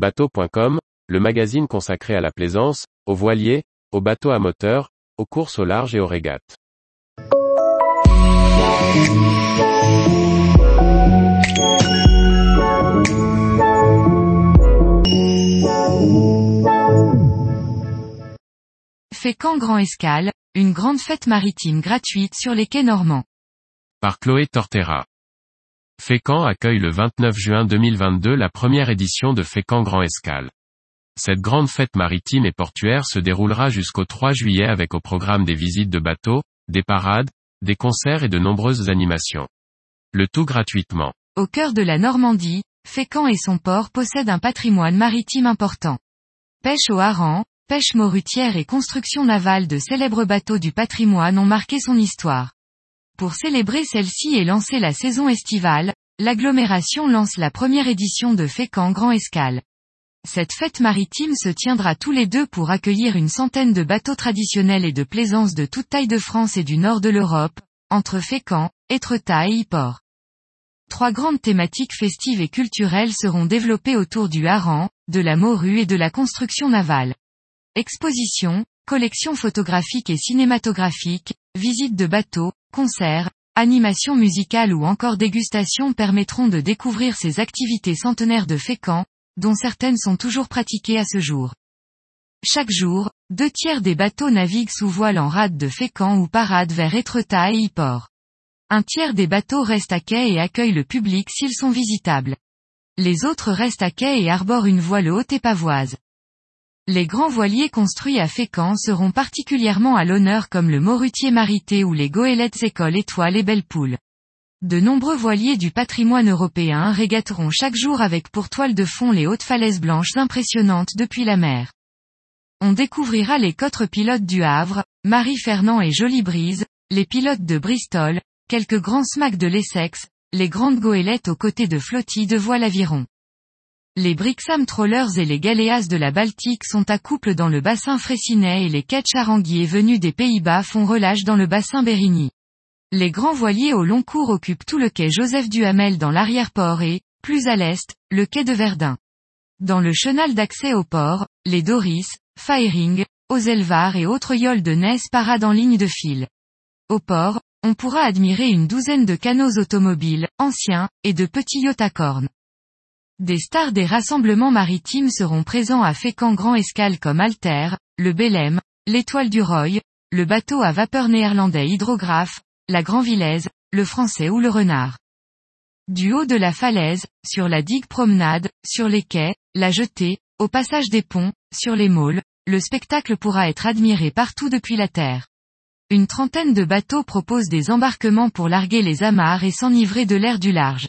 Bateau.com, le magazine consacré à la plaisance, aux voiliers, aux bateaux à moteur, aux courses au large et aux régates. Fécamp Grand Escale, une grande fête maritime gratuite sur les quais normands. Par Chloé Tortera. Fécamp accueille le 29 juin 2022 la première édition de Fécamp Grand Escale. Cette grande fête maritime et portuaire se déroulera jusqu'au 3 juillet avec au programme des visites de bateaux, des parades, des concerts et de nombreuses animations. Le tout gratuitement. Au cœur de la Normandie, Fécamp et son port possèdent un patrimoine maritime important. Pêche au hareng, pêche morutière et construction navale de célèbres bateaux du patrimoine ont marqué son histoire. Pour célébrer celle-ci et lancer la saison estivale, l'agglomération lance la première édition de Fécamp Grand Escale. Cette fête maritime se tiendra tous les deux pour accueillir une centaine de bateaux traditionnels et de plaisance de toute taille de France et du nord de l'Europe, entre Fécamp, Étretat et Yport. Trois grandes thématiques festives et culturelles seront développées autour du hareng, de la morue et de la construction navale. Exposition, collection photographique et cinématographique, visites de bateaux, concerts, animations musicales ou encore dégustations permettront de découvrir ces activités centenaires de Fécamp, dont certaines sont toujours pratiquées à ce jour. Chaque jour, deux tiers des bateaux naviguent sous voile en rade de Fécamp ou parade vers Étretat et Yport. Un tiers des bateaux restent à quai et accueillent le public s'ils sont visitables. Les autres restent à quai et arborent une voile haute et pavoise. Les grands voiliers construits à Fécamp seront particulièrement à l'honneur comme le Morutier Marité ou les goélettes École Étoile et Belle Poule. De nombreux voiliers du patrimoine européen régateront chaque jour avec pour toile de fond les hautes falaises blanches impressionnantes depuis la mer. On découvrira les quatre pilotes du Havre, Marie-Fernand et Jolie Brise, les pilotes de Bristol, quelques grands smacks de l'Essex, les grandes goélettes aux côtés de flottilles de voile aviron. Les Brixham Trollers et les Galéas de la Baltique sont à couple dans le bassin Fraissinet et les quêtes charanguiers venus des Pays-Bas font relâche dans le bassin Bérigny. Les grands voiliers au long cours occupent tout le quai Joseph Duhamel dans l'arrière-port et, plus à l'est, le quai de Verdun. Dans le chenal d'accès au port, les Doris, Fairing, Oselvar et autres yoles de Ness paradent en ligne de fil. Au port, on pourra admirer une douzaine de canots automobiles, anciens, et de petits yachts à cornes. Des stars des rassemblements maritimes seront présents à Fécamp Grand Escale comme Alter, le Belém, l'Étoile du Roy, le bateau à vapeur néerlandais Hydrographe, la Grand Villaise, le Français ou le Renard. Du haut de la falaise, sur la digue promenade, sur les quais, la jetée, au passage des ponts, sur les môles, le spectacle pourra être admiré partout depuis la terre. Une trentaine de bateaux proposent des embarquements pour larguer les amarres et s'enivrer de l'air du large.